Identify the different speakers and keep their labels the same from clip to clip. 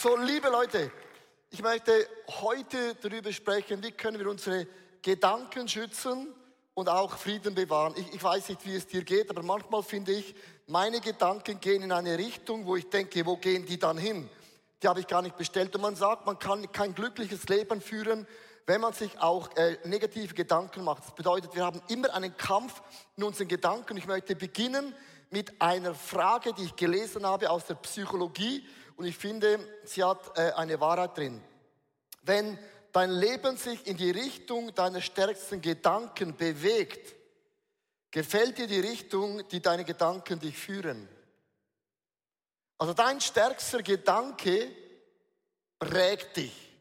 Speaker 1: So, liebe Leute, ich möchte heute darüber sprechen, wie können wir unsere Gedanken schützen und auch Frieden bewahren. Ich, ich, weiß nicht, wie es dir geht, aber manchmal finde ich, meine Gedanken gehen in eine Richtung, wo ich denke, wo gehen die dann hin? Die habe ich gar nicht bestellt. Und man sagt, man kann kein glückliches Leben führen, wenn man sich auch äh, negative Gedanken macht. Das bedeutet, wir haben immer einen Kampf in unseren Gedanken. Ich möchte beginnen mit einer Frage, die ich gelesen habe aus der Psychologie und ich finde, sie hat äh, eine Wahrheit drin. Wenn dein Leben sich in die Richtung deiner stärksten Gedanken bewegt, gefällt dir die Richtung, die deine Gedanken dich führen. Also dein stärkster Gedanke prägt dich.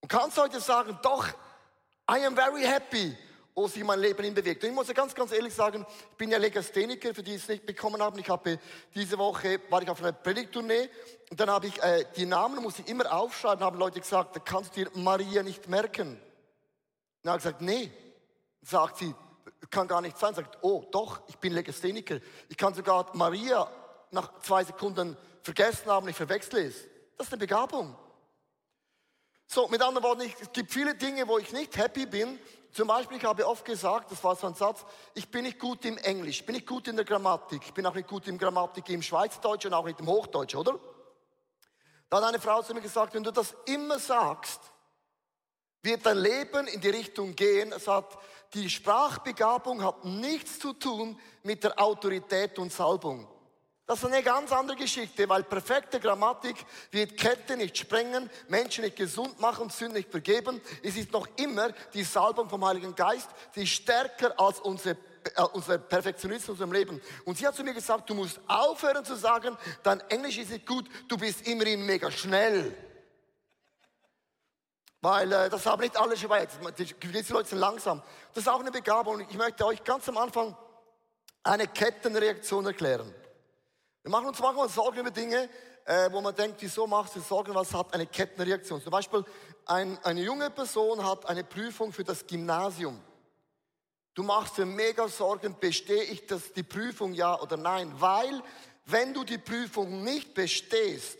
Speaker 1: Und kannst heute sagen, doch, I am very happy wo sich mein Leben hin bewegt. Und ich muss ja ganz, ganz ehrlich sagen, ich bin ja Legastheniker, für die es nicht bekommen haben. Ich habe diese Woche, war ich auf einer Predigtournee und dann habe ich äh, die Namen, muss ich immer aufschreiben, haben Leute gesagt, da kannst du dir Maria nicht merken. dann habe ich gesagt, nee. Sagt sie, kann gar nicht sein. Sagt, oh doch, ich bin Legastheniker. Ich kann sogar Maria nach zwei Sekunden vergessen haben, ich verwechsle es. Das ist eine Begabung. So, mit anderen Worten, es gibt viele Dinge, wo ich nicht happy bin, zum Beispiel, ich habe oft gesagt, das war so ein Satz, ich bin nicht gut im Englisch, bin nicht gut in der Grammatik, ich bin auch nicht gut im Grammatik im Schweizdeutsch und auch nicht im Hochdeutsch, oder? Da hat eine Frau zu mir gesagt, wenn du das immer sagst, wird dein Leben in die Richtung gehen. Es hat, die Sprachbegabung hat nichts zu tun mit der Autorität und Salbung. Das ist eine ganz andere Geschichte, weil perfekte Grammatik wird Kette nicht sprengen, Menschen nicht gesund machen, Sünden nicht vergeben. Es ist noch immer die Salbung vom Heiligen Geist, die stärker als unsere äh, unser Perfektionismus in unserem Leben. Und sie hat zu mir gesagt, du musst aufhören zu sagen, dein Englisch ist nicht gut, du bist immerhin mega schnell. Weil äh, das haben nicht alle Schweizer, diese Leute sind langsam. Das ist auch eine Begabung. Ich möchte euch ganz am Anfang eine Kettenreaktion erklären. Wir machen uns manchmal Sorgen über Dinge, äh, wo man denkt, wieso machst du Sorgen, was hat eine Kettenreaktion. Zum Beispiel, ein, eine junge Person hat eine Prüfung für das Gymnasium. Du machst dir mega Sorgen, bestehe ich das, die Prüfung ja oder nein? Weil, wenn du die Prüfung nicht bestehst,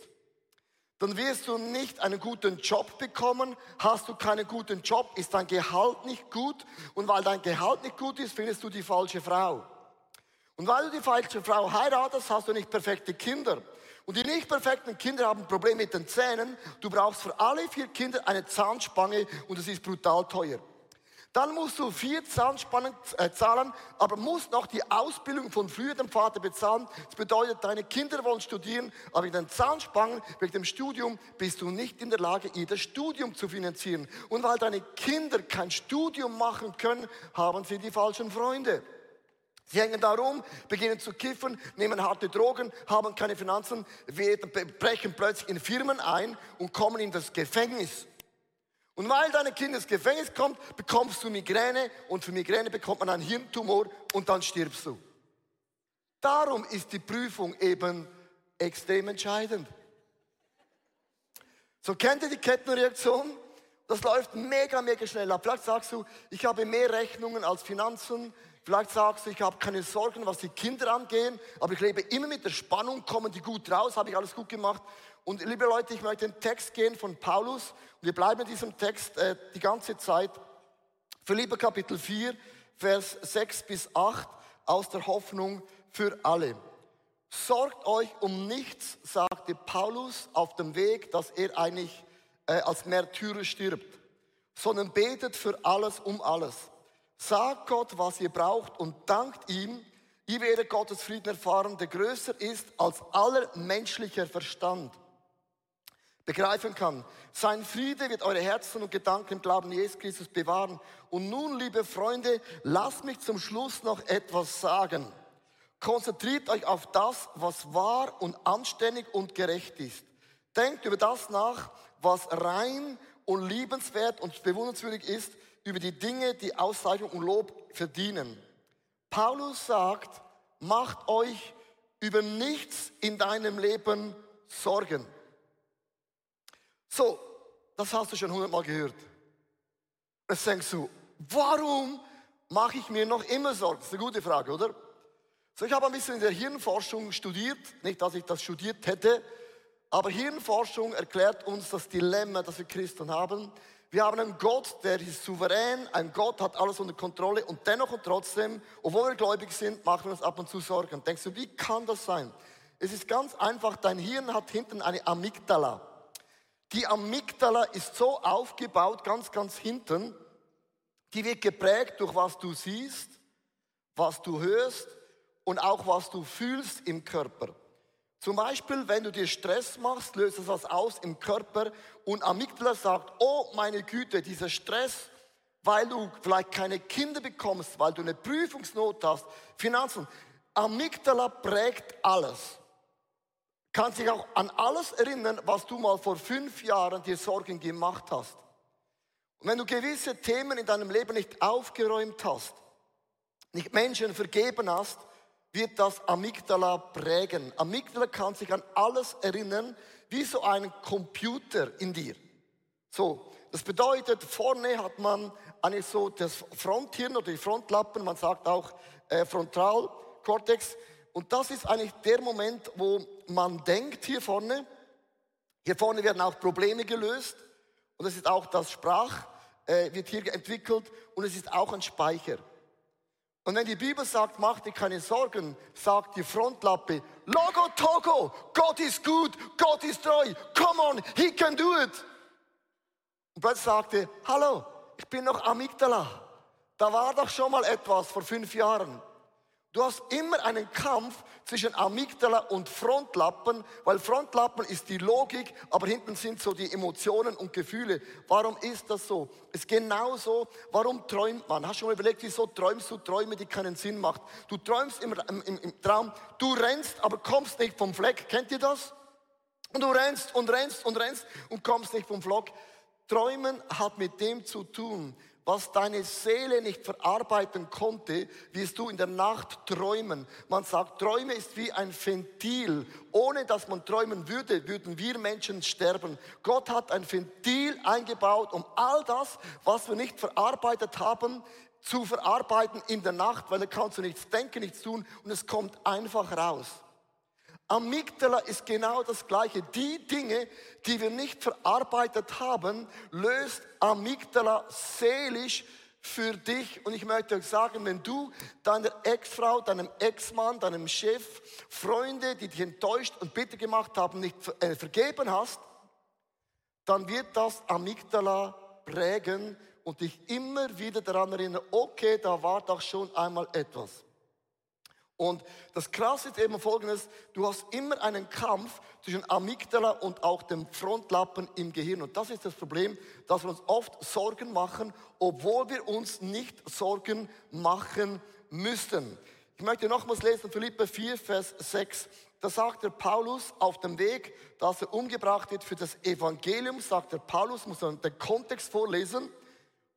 Speaker 1: dann wirst du nicht einen guten Job bekommen. Hast du keinen guten Job, ist dein Gehalt nicht gut. Und weil dein Gehalt nicht gut ist, findest du die falsche Frau. Und weil du die falsche Frau heiratest, hast du nicht perfekte Kinder. Und die nicht perfekten Kinder haben ein Problem mit den Zähnen. Du brauchst für alle vier Kinder eine Zahnspange und es ist brutal teuer. Dann musst du vier Zahnspannen äh, zahlen, aber musst noch die Ausbildung von früher dem Vater bezahlen. Das bedeutet, deine Kinder wollen studieren, aber wegen den Zahnspannen, wegen dem Studium bist du nicht in der Lage, ihr das Studium zu finanzieren. Und weil deine Kinder kein Studium machen können, haben sie die falschen Freunde. Sie hängen da rum, beginnen zu kiffen, nehmen harte Drogen, haben keine Finanzen, brechen plötzlich in Firmen ein und kommen in das Gefängnis. Und weil deine Kind ins Gefängnis kommt, bekommst du Migräne und für Migräne bekommt man einen Hirntumor und dann stirbst du. Darum ist die Prüfung eben extrem entscheidend. So kennt ihr die Kettenreaktion? Das läuft mega, mega schnell ab. Vielleicht sagst du, ich habe mehr Rechnungen als Finanzen, Vielleicht sagst du, ich habe keine Sorgen, was die Kinder angehen, aber ich lebe immer mit der Spannung, kommen die gut raus, habe ich alles gut gemacht. Und liebe Leute, ich möchte den Text gehen von Paulus und wir bleiben in diesem Text äh, die ganze Zeit. Philipper Kapitel 4, Vers 6 bis 8 aus der Hoffnung für alle. Sorgt euch um nichts, sagte Paulus auf dem Weg, dass er eigentlich äh, als Märtyrer stirbt, sondern betet für alles um alles. Sagt Gott, was ihr braucht und dankt ihm. Ihr werdet Gottes Frieden erfahren, der größer ist als aller menschlicher Verstand begreifen kann. Sein Friede wird eure Herzen und Gedanken im Glauben Jesus Christus bewahren. Und nun, liebe Freunde, lasst mich zum Schluss noch etwas sagen. Konzentriert euch auf das, was wahr und anständig und gerecht ist. Denkt über das nach, was rein und liebenswert und bewundernswürdig ist über die Dinge, die Auszeichnung und Lob verdienen. Paulus sagt, macht euch über nichts in deinem Leben Sorgen. So, das hast du schon hundertmal gehört. Jetzt denkst du, warum mache ich mir noch immer Sorgen? Das ist eine gute Frage, oder? So, ich habe ein bisschen in der Hirnforschung studiert, nicht, dass ich das studiert hätte, Aber Hirnforschung erklärt uns das Dilemma, das wir Christen haben. Wir haben einen Gott, der ist souverän, ein Gott hat alles unter Kontrolle und dennoch und trotzdem, obwohl wir gläubig sind, machen wir uns ab und zu Sorgen. Denkst du, wie kann das sein? Es ist ganz einfach, dein Hirn hat hinten eine Amygdala. Die Amygdala ist so aufgebaut, ganz, ganz hinten, die wird geprägt durch was du siehst, was du hörst und auch was du fühlst im Körper. Zum Beispiel, wenn du dir Stress machst, löst es was aus im Körper und Amygdala sagt, oh meine Güte, dieser Stress, weil du vielleicht keine Kinder bekommst, weil du eine Prüfungsnot hast, Finanzen. Amygdala prägt alles. Kannst dich auch an alles erinnern, was du mal vor fünf Jahren dir Sorgen gemacht hast. Und wenn du gewisse Themen in deinem Leben nicht aufgeräumt hast, nicht Menschen vergeben hast, wird das Amygdala prägen. Amygdala kann sich an alles erinnern, wie so ein Computer in dir. So, das bedeutet, vorne hat man eigentlich so das Fronthirn oder die Frontlappen, man sagt auch äh, Frontalkortex. Und das ist eigentlich der Moment, wo man denkt hier vorne. Hier vorne werden auch Probleme gelöst. Und es ist auch das Sprach, äh, wird hier entwickelt. Und es ist auch ein Speicher. Und wenn die Bibel sagt, mach dir keine Sorgen, sagt die Frontlappe, Logo Togo, Gott ist gut, Gott ist treu, come on, he can do it. Und plötzlich sagte, hallo, ich bin noch Amygdala. Da war doch schon mal etwas vor fünf Jahren. Du hast immer einen Kampf zwischen Amygdala und Frontlappen, weil Frontlappen ist die Logik, aber hinten sind so die Emotionen und Gefühle. Warum ist das so? Es ist genau so, warum träumt man? Hast du schon mal überlegt, wieso träumst du Träume, die keinen Sinn machen? Du träumst im, im, im Traum, du rennst, aber kommst nicht vom Fleck. Kennt ihr das? Und du rennst und rennst und rennst und kommst nicht vom Flock. Träumen hat mit dem zu tun, was deine Seele nicht verarbeiten konnte, wirst du in der Nacht träumen. Man sagt, Träume ist wie ein Ventil. Ohne dass man träumen würde, würden wir Menschen sterben. Gott hat ein Ventil eingebaut, um all das, was wir nicht verarbeitet haben, zu verarbeiten in der Nacht, weil da kannst du nichts denken, nichts tun und es kommt einfach raus. Amygdala ist genau das Gleiche. Die Dinge, die wir nicht verarbeitet haben, löst Amygdala seelisch für dich. Und ich möchte euch sagen, wenn du deiner Ex-Frau, deinem Ex-Mann, deinem Chef, Freunde, die dich enttäuscht und bitter gemacht haben, nicht äh, vergeben hast, dann wird das Amygdala prägen und dich immer wieder daran erinnern, okay, da war doch schon einmal etwas. Und das Krasse ist eben folgendes, du hast immer einen Kampf zwischen Amygdala und auch dem Frontlappen im Gehirn. Und das ist das Problem, dass wir uns oft Sorgen machen, obwohl wir uns nicht Sorgen machen müssten. Ich möchte nochmals lesen, Philippe 4, Vers 6. Da sagt der Paulus auf dem Weg, dass er umgebracht wird für das Evangelium, sagt der Paulus, muss man den Kontext vorlesen,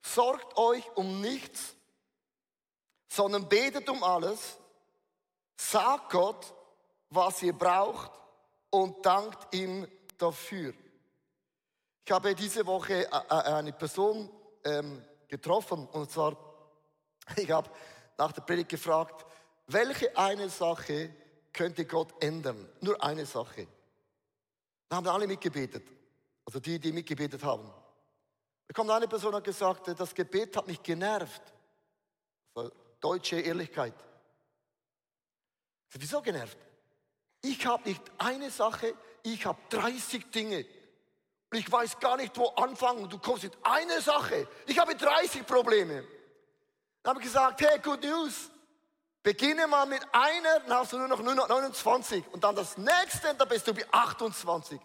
Speaker 1: sorgt euch um nichts, sondern betet um alles Sagt Gott, was ihr braucht und dankt ihm dafür. Ich habe diese Woche äh, äh, eine Person ähm, getroffen und zwar, ich habe nach der Predigt gefragt, welche eine Sache könnte Gott ändern? Nur eine Sache. Da haben alle mitgebetet. Also die, die mitgebetet haben. Da kommt eine Person und hat gesagt, das Gebet hat mich genervt. Deutsche Ehrlichkeit. Wieso genervt? Ich habe nicht eine Sache, ich habe 30 Dinge. Und ich weiß gar nicht, wo anfangen. Du kommst mit einer Sache. Ich habe 30 Probleme. Dann habe ich gesagt, hey, good news. Beginne mal mit einer, dann hast du nur noch 29. Und dann das nächste, dann bist du bei 28.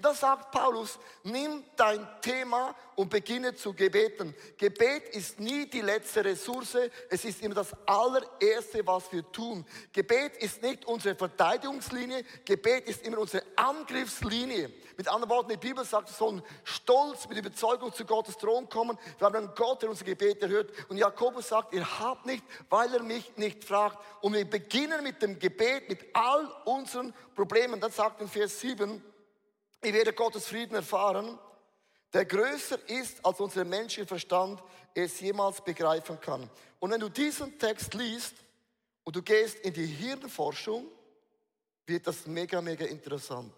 Speaker 1: Da sagt Paulus, nimm dein Thema und beginne zu gebeten. Gebet ist nie die letzte Ressource, es ist immer das allererste, was wir tun. Gebet ist nicht unsere Verteidigungslinie, Gebet ist immer unsere Angriffslinie. Mit anderen Worten, die Bibel sagt, so ein Stolz mit Überzeugung zu Gottes Thron kommen. Wir haben einen Gott, der unser Gebet erhört. Und Jakobus sagt, ihr habt nicht, weil er mich nicht fragt. Und wir beginnen mit dem Gebet, mit all unseren Problemen. Das sagt in Vers 7, ich werde Gottes Frieden erfahren, der größer ist, als unser menschlicher Verstand es jemals begreifen kann. Und wenn du diesen Text liest und du gehst in die Hirnforschung, wird das mega, mega interessant.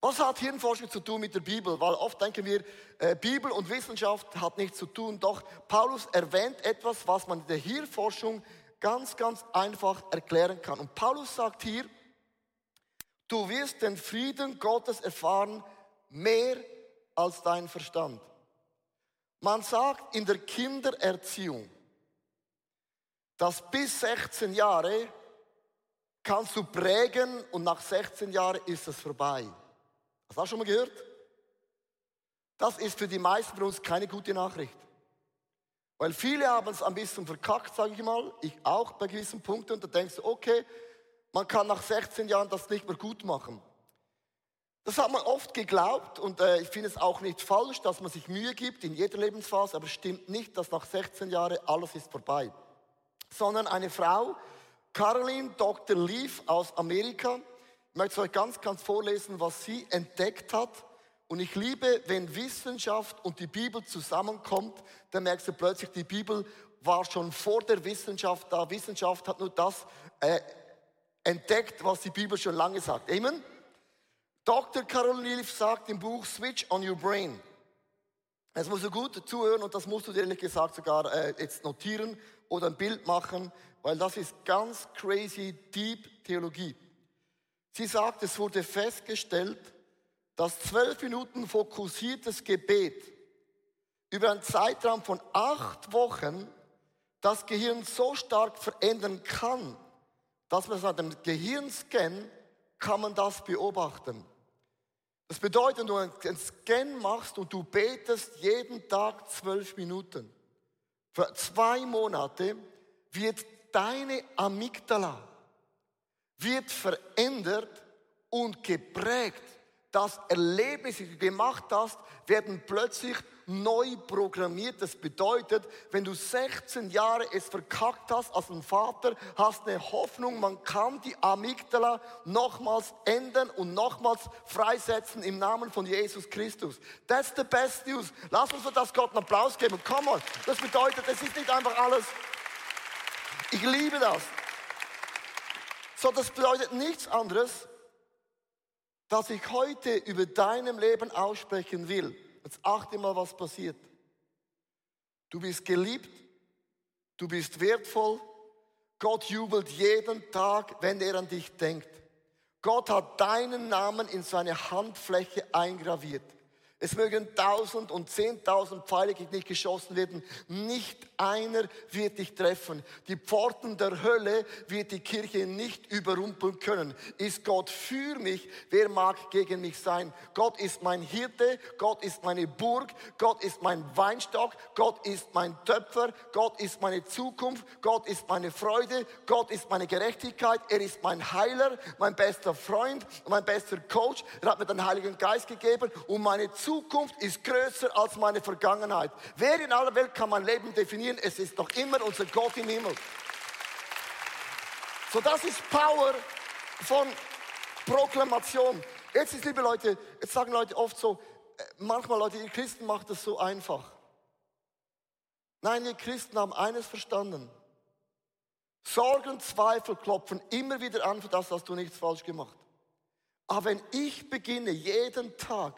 Speaker 1: Was hat Hirnforschung zu tun mit der Bibel? Weil oft denken wir, äh, Bibel und Wissenschaft hat nichts zu tun. Doch Paulus erwähnt etwas, was man in der Hirnforschung ganz, ganz einfach erklären kann. Und Paulus sagt hier, du wirst den Frieden Gottes erfahren mehr als dein Verstand. Man sagt in der Kindererziehung, dass bis 16 Jahre kannst du prägen und nach 16 Jahren ist es vorbei. Hast du das schon mal gehört? Das ist für die meisten von uns keine gute Nachricht. Weil viele haben es ein bisschen verkackt, sage ich mal. Ich auch bei gewissen Punkten. Und da denkst du, okay, man kann nach 16 Jahren das nicht mehr gut machen. Das hat man oft geglaubt und äh, ich finde es auch nicht falsch, dass man sich Mühe gibt in jeder Lebensphase, aber es stimmt nicht, dass nach 16 Jahren alles ist vorbei. Sondern eine Frau, Caroline Dr. Leaf aus Amerika, ich möchte euch ganz, ganz vorlesen, was sie entdeckt hat. Und ich liebe, wenn Wissenschaft und die Bibel zusammenkommt, dann merkst du plötzlich, die Bibel war schon vor der Wissenschaft da. Wissenschaft hat nur das äh, entdeckt, was die Bibel schon lange sagt. Amen? Dr. Carol Leaf sagt im Buch Switch on Your Brain. Jetzt musst du gut zuhören und das musst du dir ehrlich gesagt sogar äh, jetzt notieren oder ein Bild machen, weil das ist ganz crazy deep Theologie. Sie sagt, es wurde festgestellt, dass zwölf Minuten fokussiertes Gebet über einen Zeitraum von acht Wochen das Gehirn so stark verändern kann, dass man an dem Gehirnscan kann man das beobachten. Das bedeutet, wenn du einen Scan machst und du betest jeden Tag zwölf Minuten, für zwei Monate wird deine Amygdala wird verändert und geprägt. Das Erlebnis, das du gemacht hast, werden plötzlich neu programmiert. Das bedeutet, wenn du 16 Jahre es verkackt hast als ein Vater, hast eine Hoffnung, man kann die Amygdala nochmals ändern und nochmals freisetzen im Namen von Jesus Christus. That's the best news. Lass uns für das Gott einen Applaus geben. Come on. Das bedeutet, es ist nicht einfach alles. Ich liebe das. So, das bedeutet nichts anderes, dass ich heute über deinem Leben aussprechen will. Jetzt achte mal, was passiert. Du bist geliebt, du bist wertvoll. Gott jubelt jeden Tag, wenn er an dich denkt. Gott hat deinen Namen in seine Handfläche eingraviert. Es mögen tausend und zehntausend Pfeile nicht geschossen werden. Nicht einer wird dich treffen. Die Pforten der Hölle wird die Kirche nicht überrumpeln können. Ist Gott für mich? Wer mag gegen mich sein? Gott ist mein Hirte. Gott ist meine Burg. Gott ist mein Weinstock. Gott ist mein Töpfer. Gott ist meine Zukunft. Gott ist meine Freude. Gott ist meine Gerechtigkeit. Er ist mein Heiler, mein bester Freund, mein bester Coach. Er hat mir den Heiligen Geist gegeben, um meine Zukunft Zukunft ist größer als meine Vergangenheit. Wer in aller Welt kann mein Leben definieren? Es ist noch immer unser Gott im Himmel. So, das ist Power von Proklamation. Jetzt ist, liebe Leute, jetzt sagen Leute oft so, äh, manchmal Leute, ihr Christen macht das so einfach. Nein, ihr Christen haben eines verstanden. Sorgen, Zweifel klopfen immer wieder an, für das hast du nichts falsch gemacht. Aber wenn ich beginne, jeden Tag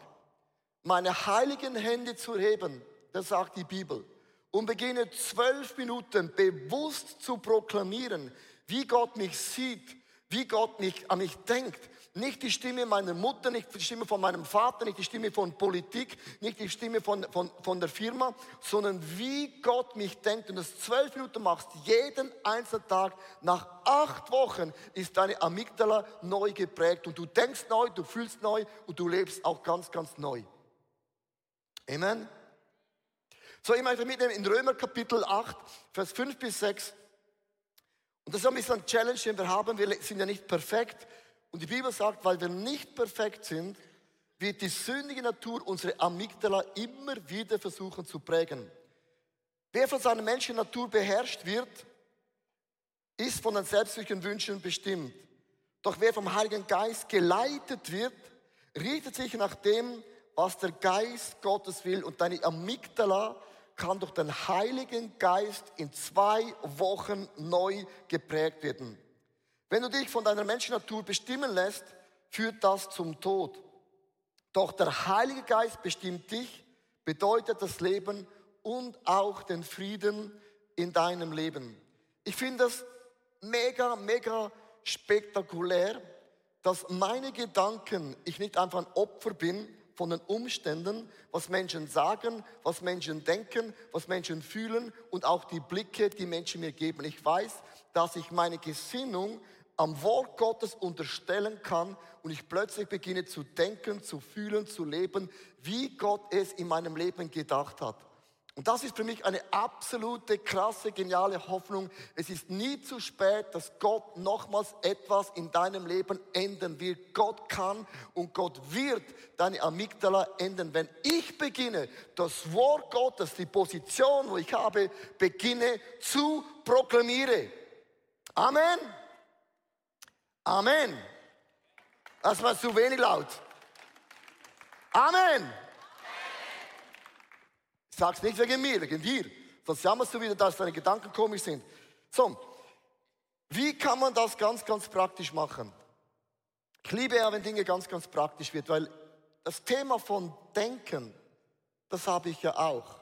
Speaker 1: meine heiligen Hände zu heben, das sagt die Bibel, und beginne zwölf Minuten bewusst zu proklamieren, wie Gott mich sieht, wie Gott mich, an mich denkt. Nicht die Stimme meiner Mutter, nicht die Stimme von meinem Vater, nicht die Stimme von Politik, nicht die Stimme von, von, von der Firma, sondern wie Gott mich denkt. Und das zwölf Minuten machst, jeden einzelnen Tag, nach acht Wochen ist deine Amygdala neu geprägt. Und du denkst neu, du fühlst neu und du lebst auch ganz, ganz neu. Amen. So, ich möchte mitnehmen in Römer Kapitel 8, Vers 5 bis 6. Und das ist ein bisschen ein Challenge, den wir haben. Wir sind ja nicht perfekt. Und die Bibel sagt, weil wir nicht perfekt sind, wird die sündige Natur unsere Amygdala immer wieder versuchen zu prägen. Wer von seiner menschlichen Natur beherrscht wird, ist von den selbstlichen Wünschen bestimmt. Doch wer vom Heiligen Geist geleitet wird, richtet sich nach dem, was der Geist Gottes will. Und deine Amygdala kann durch den Heiligen Geist in zwei Wochen neu geprägt werden. Wenn du dich von deiner Menschennatur bestimmen lässt, führt das zum Tod. Doch der Heilige Geist bestimmt dich, bedeutet das Leben und auch den Frieden in deinem Leben. Ich finde das mega, mega spektakulär, dass meine Gedanken, ich nicht einfach ein Opfer bin von den Umständen, was Menschen sagen, was Menschen denken, was Menschen fühlen und auch die Blicke, die Menschen mir geben. Ich weiß, dass ich meine Gesinnung am Wort Gottes unterstellen kann und ich plötzlich beginne zu denken, zu fühlen, zu leben, wie Gott es in meinem Leben gedacht hat. Und das ist für mich eine absolute, krasse, geniale Hoffnung. Es ist nie zu spät, dass Gott nochmals etwas in deinem Leben ändern wird. Gott kann und Gott wird deine Amygdala ändern. Wenn ich beginne, das Wort Gottes, die Position, wo ich habe, beginne zu proklamieren. Amen. Amen. Das war zu wenig laut. Amen. Ich sag's nicht wegen mir, wegen dir. Sonst jammerst du wieder, dass deine Gedanken komisch sind. So, wie kann man das ganz, ganz praktisch machen? Ich liebe ja, wenn Dinge ganz, ganz praktisch wird, weil das Thema von Denken, das habe ich ja auch.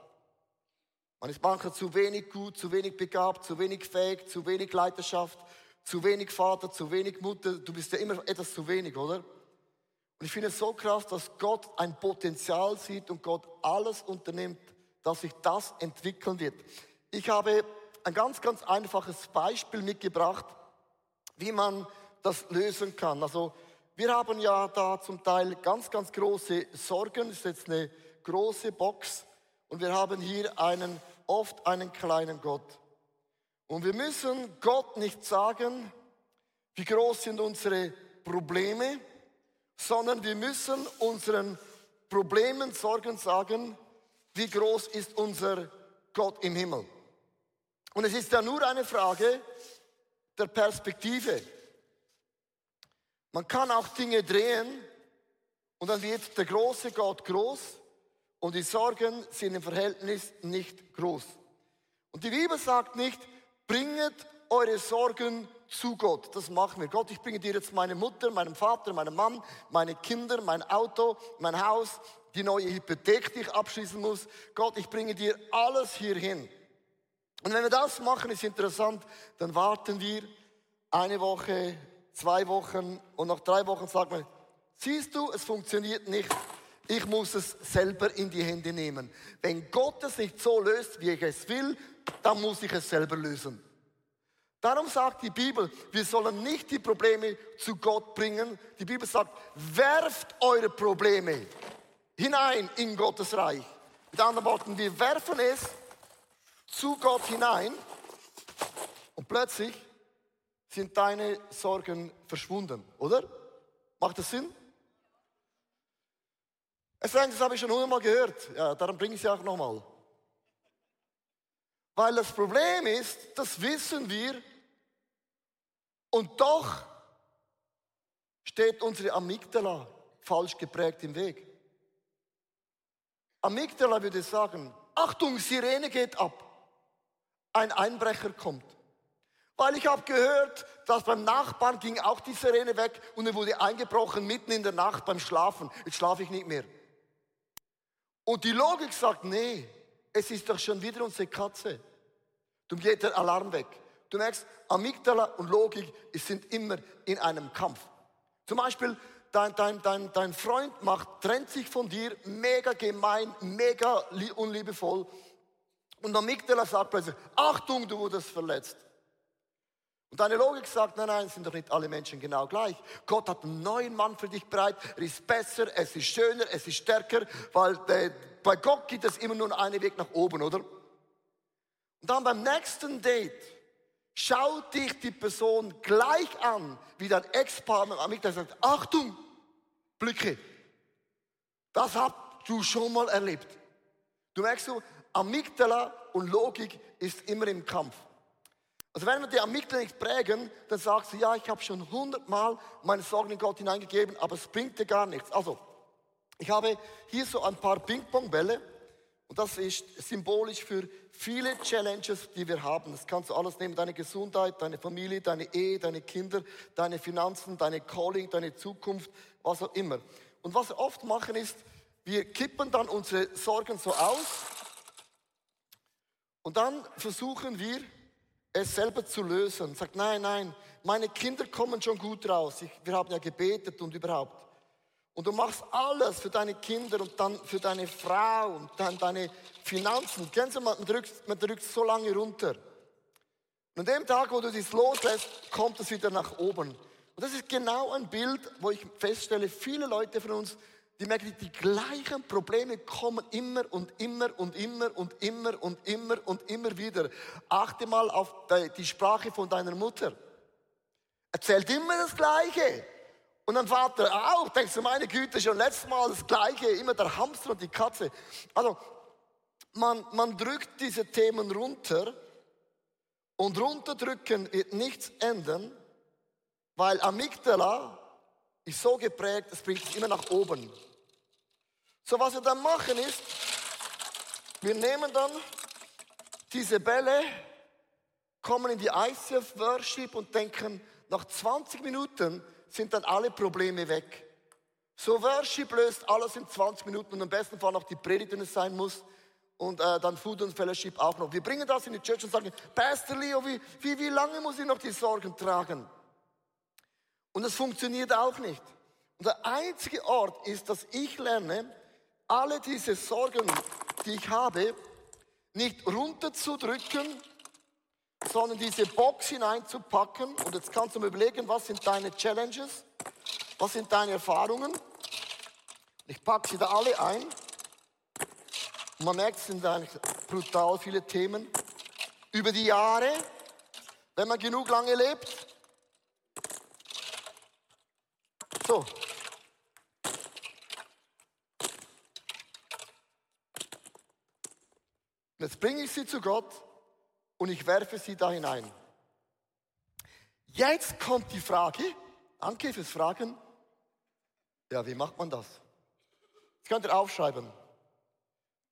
Speaker 1: Man ist manchmal zu wenig gut, zu wenig begabt, zu wenig fähig, zu wenig Leiterschaft, zu wenig Vater, zu wenig Mutter. Du bist ja immer etwas zu wenig, oder? Und ich finde es so krass, dass Gott ein Potenzial sieht und Gott alles unternimmt, dass sich das entwickeln wird. Ich habe ein ganz, ganz einfaches Beispiel mitgebracht, wie man das lösen kann. Also wir haben ja da zum Teil ganz, ganz große Sorgen. Das ist jetzt eine große Box und wir haben hier einen, oft einen kleinen Gott. Und wir müssen Gott nicht sagen, wie groß sind unsere Probleme, sondern wir müssen unseren Problemen, Sorgen sagen, wie groß ist unser Gott im Himmel. Und es ist ja nur eine Frage der Perspektive. Man kann auch Dinge drehen und dann wird der große Gott groß und die Sorgen sind im Verhältnis nicht groß. Und die Bibel sagt nicht, bringet eure Sorgen zu Gott. Das machen wir. Gott, ich bringe dir jetzt meine Mutter, meinen Vater, meinen Mann, meine Kinder, mein Auto, mein Haus, die neue Hypothek, die ich abschließen muss. Gott, ich bringe dir alles hier hin. Und wenn wir das machen, ist interessant, dann warten wir eine Woche, zwei Wochen und nach drei Wochen sagen wir, siehst du, es funktioniert nicht. Ich muss es selber in die Hände nehmen. Wenn Gott es nicht so löst, wie ich es will, dann muss ich es selber lösen. Darum sagt die Bibel, wir sollen nicht die Probleme zu Gott bringen. Die Bibel sagt, werft eure Probleme hinein in Gottes Reich. Mit anderen Worten, wir werfen es zu Gott hinein und plötzlich sind deine Sorgen verschwunden, oder? Macht das Sinn? Es sagen, das habe ich schon hundertmal gehört. Ja, darum bringe ich es ja auch nochmal. Weil das Problem ist, das wissen wir, und doch steht unsere Amygdala falsch geprägt im Weg. Amygdala würde sagen, Achtung, Sirene geht ab. Ein Einbrecher kommt. Weil ich habe gehört, dass beim Nachbarn ging auch die Sirene weg und er wurde eingebrochen mitten in der Nacht beim Schlafen. Jetzt schlafe ich nicht mehr. Und die Logik sagt, nee, es ist doch schon wieder unsere Katze. Dann geht der Alarm weg. Du merkst, Amygdala und Logik sind immer in einem Kampf. Zum Beispiel, dein, dein, dein, dein Freund macht, trennt sich von dir, mega gemein, mega unliebevoll. Und Amygdala sagt plötzlich, Achtung, du wurdest verletzt. Und deine Logik sagt, nein, nein, sind doch nicht alle Menschen genau gleich. Gott hat einen neuen Mann für dich bereit. Er ist besser, es ist schöner, es ist stärker, weil äh, bei Gott geht es immer nur einen Weg nach oben, oder? Und dann beim nächsten Date schaut dich die Person gleich an, wie dein Ex-Partner am Mittag sagt, Achtung, Blicke. Das hast du schon mal erlebt. Du merkst du, Amygdala und Logik ist immer im Kampf. Also wenn wir die Amygdala nicht prägen, dann sagst du, ja, ich habe schon hundertmal meine Sorgen in Gott hineingegeben, aber es bringt dir gar nichts. Also, ich habe hier so ein paar Ping-Pong-Bälle und das ist symbolisch für viele Challenges, die wir haben. Das kannst du alles nehmen, deine Gesundheit, deine Familie, deine Ehe, deine Kinder, deine Finanzen, deine Calling, deine Zukunft, was auch immer. Und was wir oft machen ist, wir kippen dann unsere Sorgen so aus und dann versuchen wir, es selber zu lösen. Sagt, nein, nein, meine Kinder kommen schon gut raus. Ich, wir haben ja gebetet und überhaupt. Und du machst alles für deine Kinder und dann für deine Frau und dann deine Finanzen. Kennst du, man drückt, man drückt so lange runter. Und an dem Tag, wo du dies loslässt, kommt es wieder nach oben. Und das ist genau ein Bild, wo ich feststelle, viele Leute von uns, die merken, die gleichen Probleme kommen immer und immer und immer und immer und immer und immer wieder. Achte mal auf die Sprache von deiner Mutter. Erzählt immer das Gleiche. Und dann Vater auch, denkst du, meine Güte, schon letztes Mal das Gleiche, immer der Hamster und die Katze. Also, man, man drückt diese Themen runter und runterdrücken wird nichts ändern, weil Amygdala ist so geprägt, es bringt es immer nach oben. So, was wir dann machen ist, wir nehmen dann diese Bälle, kommen in die ICF Worship und denken, nach 20 Minuten sind dann alle Probleme weg. So Worship löst alles in 20 Minuten und am besten Fall noch die Predigt, wenn es sein muss. Und äh, dann Food und Fellowship auch noch. Wir bringen das in die Church und sagen, Pastor Leo, wie, wie, wie lange muss ich noch die Sorgen tragen? Und das funktioniert auch nicht. Und der einzige Ort ist, dass ich lerne, alle diese Sorgen, die ich habe, nicht runterzudrücken, sondern diese Box hineinzupacken. Und jetzt kannst du mir überlegen, was sind deine Challenges? Was sind deine Erfahrungen? Ich packe sie da alle ein. Man merkt, es sind eigentlich brutal viele Themen. Über die Jahre, wenn man genug lange lebt. So. Jetzt bringe ich sie zu Gott und ich werfe sie da hinein. Jetzt kommt die Frage, danke fürs Fragen. Ja, wie macht man das? Das könnt ihr aufschreiben.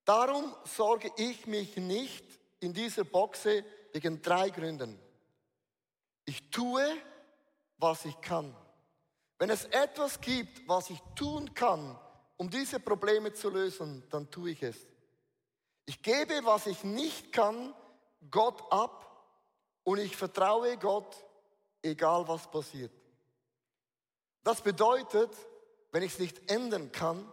Speaker 1: Darum sorge ich mich nicht in dieser Boxe wegen drei Gründen. Ich tue, was ich kann. Wenn es etwas gibt, was ich tun kann, um diese Probleme zu lösen, dann tue ich es. Ich gebe, was ich nicht kann, Gott ab und ich vertraue Gott, egal was passiert. Das bedeutet, wenn ich es nicht ändern kann,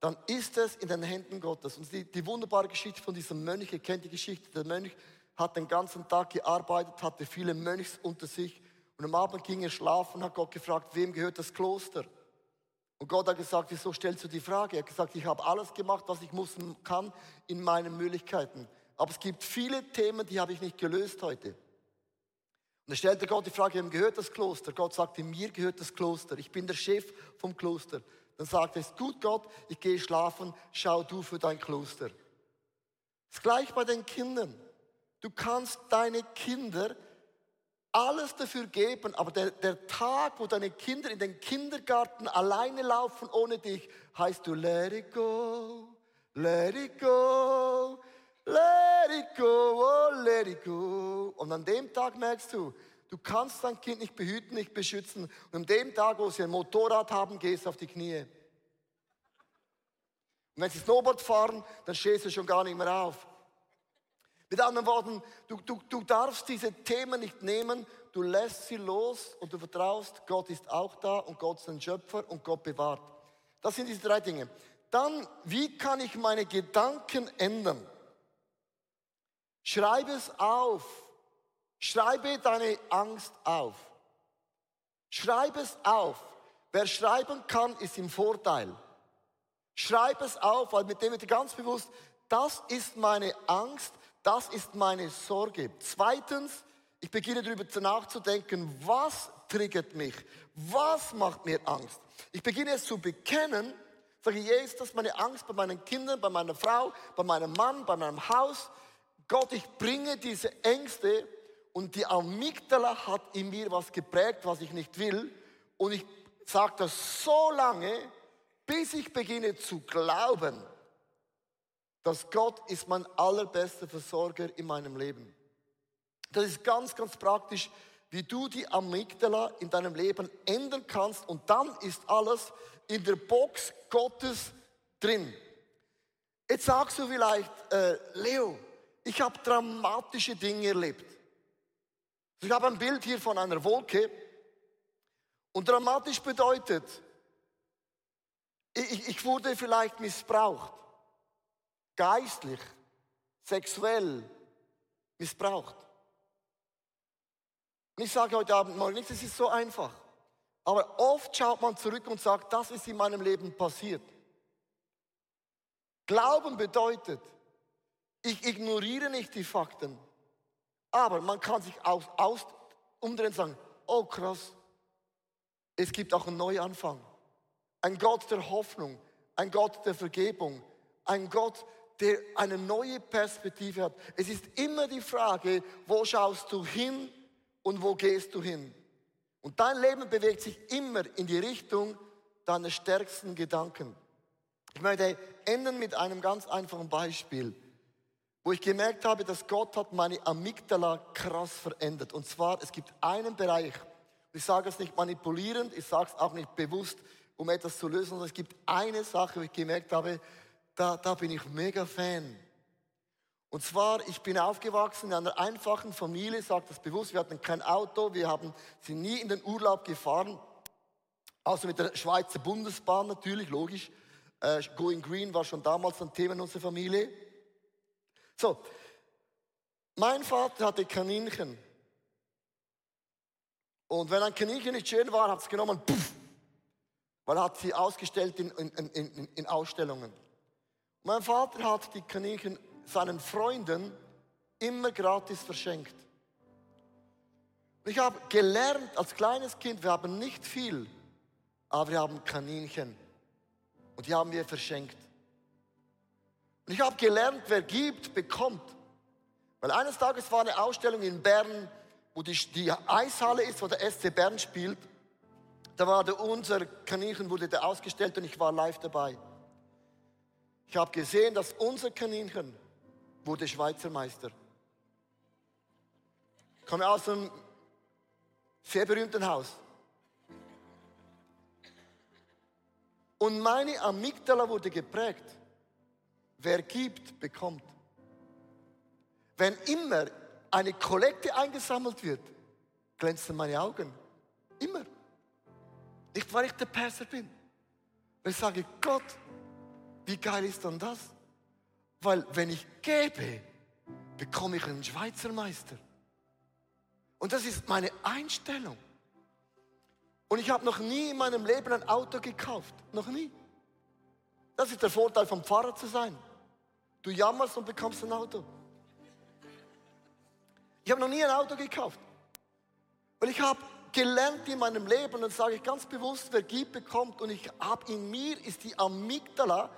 Speaker 1: dann ist es in den Händen Gottes. Und die, die wunderbare Geschichte von diesem Mönch, ihr kennt die Geschichte, der Mönch hat den ganzen Tag gearbeitet, hatte viele Mönchs unter sich und am Abend ging er schlafen und hat Gott gefragt, wem gehört das Kloster? Und Gott hat gesagt, wieso stellst du die Frage? Er hat gesagt, ich habe alles gemacht, was ich muss kann in meinen Möglichkeiten. Aber es gibt viele Themen, die habe ich nicht gelöst heute. Und dann stellte Gott die Frage, wem gehört das Kloster? Gott sagte, mir gehört das Kloster. Ich bin der Chef vom Kloster. Dann sagte ist gut Gott, ich gehe schlafen, schau du für dein Kloster. Das ist gleich bei den Kindern. Du kannst deine Kinder alles dafür geben, aber der, der Tag, wo deine Kinder in den Kindergarten alleine laufen ohne dich, heißt du, let it go, let it go, Let it go, oh, let it go. Und an dem Tag merkst du, du kannst dein Kind nicht behüten, nicht beschützen. Und an dem Tag, wo sie ein Motorrad haben, gehst du auf die Knie. Und wenn sie Snowboard fahren, dann stehst du schon gar nicht mehr auf. Mit anderen Worten, du, du, du darfst diese Themen nicht nehmen, du lässt sie los und du vertraust, Gott ist auch da und Gott ist ein Schöpfer und Gott bewahrt. Das sind diese drei Dinge. Dann, wie kann ich meine Gedanken ändern? Schreibe es auf. Schreibe deine Angst auf. Schreibe es auf. Wer schreiben kann, ist im Vorteil. Schreibe es auf, weil mit dem wird ganz bewusst, das ist meine Angst, das ist meine Sorge. Zweitens, ich beginne darüber nachzudenken, was triggert mich? Was macht mir Angst? Ich beginne es zu bekennen, sage das ist meine Angst bei meinen Kindern, bei meiner Frau, bei meinem Mann, bei meinem Haus. Gott, ich bringe diese Ängste und die Amygdala hat in mir was geprägt, was ich nicht will. Und ich sage das so lange, bis ich beginne zu glauben, dass Gott ist mein allerbester Versorger in meinem Leben. Das ist ganz, ganz praktisch, wie du die Amygdala in deinem Leben ändern kannst und dann ist alles in der Box Gottes drin. Jetzt sagst du vielleicht, äh, Leo, ich habe dramatische Dinge erlebt. Ich habe ein Bild hier von einer Wolke und dramatisch bedeutet, ich, ich wurde vielleicht missbraucht, geistlich, sexuell missbraucht. Und ich sage heute Abend mal nicht, es ist so einfach. Aber oft schaut man zurück und sagt, das ist in meinem Leben passiert. Glauben bedeutet, ich ignoriere nicht die Fakten, aber man kann sich aus, aus umdrehen und sagen, oh krass, es gibt auch einen Neuanfang. Ein Gott der Hoffnung, ein Gott der Vergebung, ein Gott, der eine neue Perspektive hat. Es ist immer die Frage, wo schaust du hin und wo gehst du hin? Und dein Leben bewegt sich immer in die Richtung deiner stärksten Gedanken. Ich möchte enden mit einem ganz einfachen Beispiel, wo ich gemerkt habe, dass Gott hat meine Amygdala krass verändert. Und zwar, es gibt einen Bereich, ich sage es nicht manipulierend, ich sage es auch nicht bewusst, um etwas zu lösen, sondern es gibt eine Sache, wo ich gemerkt habe, da, da bin ich mega Fan. Und zwar, ich bin aufgewachsen in einer einfachen Familie, sage das bewusst, wir hatten kein Auto, wir haben, sind nie in den Urlaub gefahren, außer mit der Schweizer Bundesbahn natürlich, logisch. Äh, Going Green war schon damals ein Thema in unserer Familie. So, mein Vater hatte Kaninchen. Und wenn ein Kaninchen nicht schön war, hat es genommen, puff, weil er hat sie ausgestellt in, in, in, in Ausstellungen. Mein Vater hat die Kaninchen seinen Freunden immer gratis verschenkt. Ich habe gelernt als kleines Kind, wir haben nicht viel, aber wir haben Kaninchen. Und die haben wir verschenkt. Und ich habe gelernt, wer gibt, bekommt. Weil eines Tages war eine Ausstellung in Bern, wo die, die Eishalle ist, wo der SC Bern spielt. Da war der, unser Kaninchen wurde da ausgestellt und ich war live dabei. Ich habe gesehen, dass unser Kaninchen wurde Schweizer Meister. Ich komme aus einem sehr berühmten Haus. Und meine Amygdala wurde geprägt. Wer gibt, bekommt. Wenn immer eine Kollekte eingesammelt wird, glänzen meine Augen. Immer. Nicht, weil ich der Pastor bin. Ich sage, Gott, wie geil ist dann das? Weil wenn ich gebe, bekomme ich einen Schweizer Meister. Und das ist meine Einstellung. Und ich habe noch nie in meinem Leben ein Auto gekauft. Noch nie. Das ist der Vorteil vom Pfarrer zu sein. Du jammerst und bekommst ein Auto. Ich habe noch nie ein Auto gekauft. Weil ich habe gelernt in meinem Leben, und das sage ich ganz bewusst, wer gibt, bekommt. Und ich habe in mir ist die Amygdala,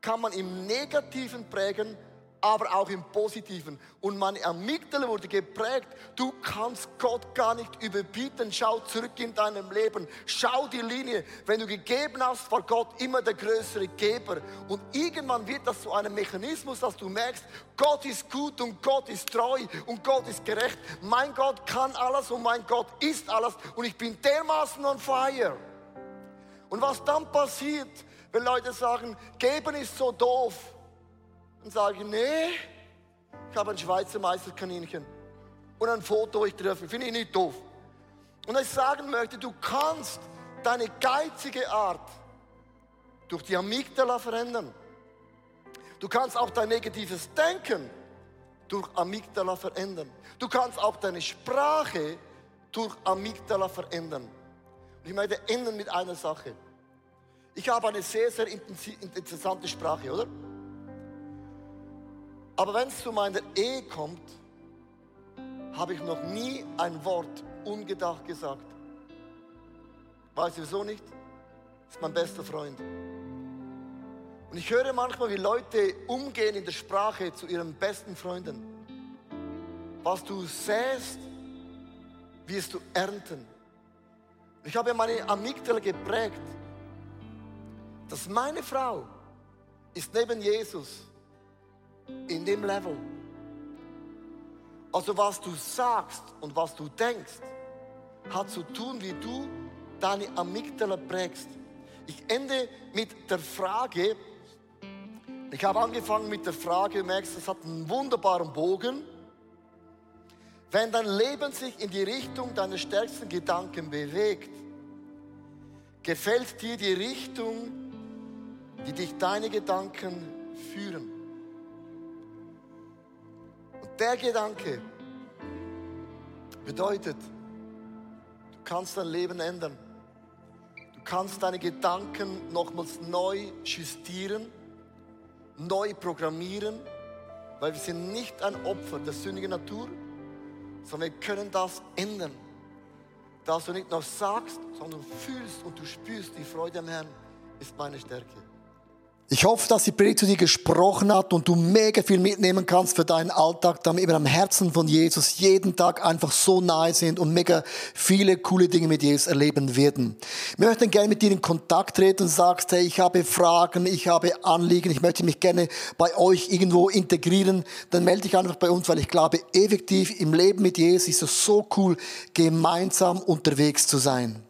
Speaker 1: kann man im Negativen prägen, aber auch im Positiven. Und meine Amygdala wurde geprägt. Du kannst Gott gar nicht überbieten. Schau zurück in deinem Leben. Schau die Linie. Wenn du gegeben hast, war Gott immer der größere Geber. Und irgendwann wird das zu einem Mechanismus, dass du merkst, Gott ist gut und Gott ist treu und Gott ist gerecht. Mein Gott kann alles und mein Gott ist alles. Und ich bin dermaßen on fire. Und was dann passiert, wenn Leute sagen, geben ist so doof, und sage, nee, ich habe ein Schweizer Meisterkaninchen und ein Foto, ich treffe, finde ich nicht doof. Und ich sagen möchte, du kannst deine geizige Art durch die Amygdala verändern. Du kannst auch dein negatives Denken durch Amygdala verändern. Du kannst auch deine Sprache durch Amygdala verändern. Und ich möchte enden mit einer Sache. Ich habe eine sehr, sehr interessante Sprache, oder? Aber wenn es zu meiner Ehe kommt, habe ich noch nie ein Wort ungedacht gesagt. Weiß ich wieso nicht? Das ist mein bester Freund. Und ich höre manchmal, wie Leute umgehen in der Sprache zu ihren besten Freunden. Was du säst, wirst du ernten. Ich habe meine Amygdala geprägt, dass meine Frau ist neben Jesus in dem Level. Also was du sagst und was du denkst, hat zu tun, wie du deine Amygdala prägst. Ich ende mit der Frage, ich habe angefangen mit der Frage, du merkst, es hat einen wunderbaren Bogen. Wenn dein Leben sich in die Richtung deiner stärksten Gedanken bewegt, gefällt dir die Richtung, die dich deine Gedanken führen. Der Gedanke bedeutet, du kannst dein Leben ändern. Du kannst deine Gedanken nochmals neu justieren neu programmieren, weil wir sind nicht ein Opfer der sündigen Natur, sondern wir können das ändern. Dass du nicht nur sagst, sondern fühlst und du spürst, die Freude am Herrn ist meine Stärke.
Speaker 2: Ich hoffe, dass die Predigt zu dir gesprochen hat und du mega viel mitnehmen kannst für deinen Alltag, damit wir am Herzen von Jesus jeden Tag einfach so nahe sind und mega viele coole Dinge mit Jesus erleben werden. Wir möchten gerne mit dir in Kontakt treten und sagst, hey, ich habe Fragen, ich habe Anliegen, ich möchte mich gerne bei euch irgendwo integrieren, dann melde dich einfach bei uns, weil ich glaube, effektiv im Leben mit Jesus ist es so cool, gemeinsam unterwegs zu sein.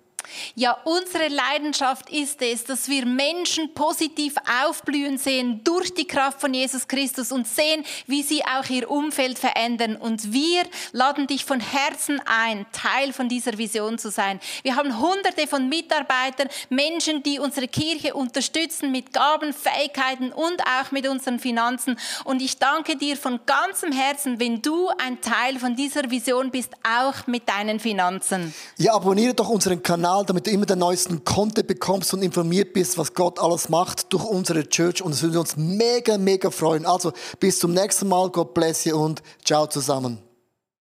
Speaker 3: Ja, unsere Leidenschaft ist es, dass wir Menschen positiv aufblühen sehen durch die Kraft von Jesus Christus und sehen, wie sie auch ihr Umfeld verändern. Und wir laden dich von Herzen ein, Teil von dieser Vision zu sein. Wir haben hunderte von Mitarbeitern, Menschen, die unsere Kirche unterstützen mit Gaben, Fähigkeiten und auch mit unseren Finanzen. Und ich danke dir von ganzem Herzen, wenn du ein Teil von dieser Vision bist, auch mit deinen Finanzen.
Speaker 2: Ja, abonniere doch unseren Kanal damit du immer den neuesten Content bekommst und informiert bist, was Gott alles macht durch unsere Church. Und es würde uns mega, mega freuen. Also bis zum nächsten Mal. Gott bless you und ciao zusammen.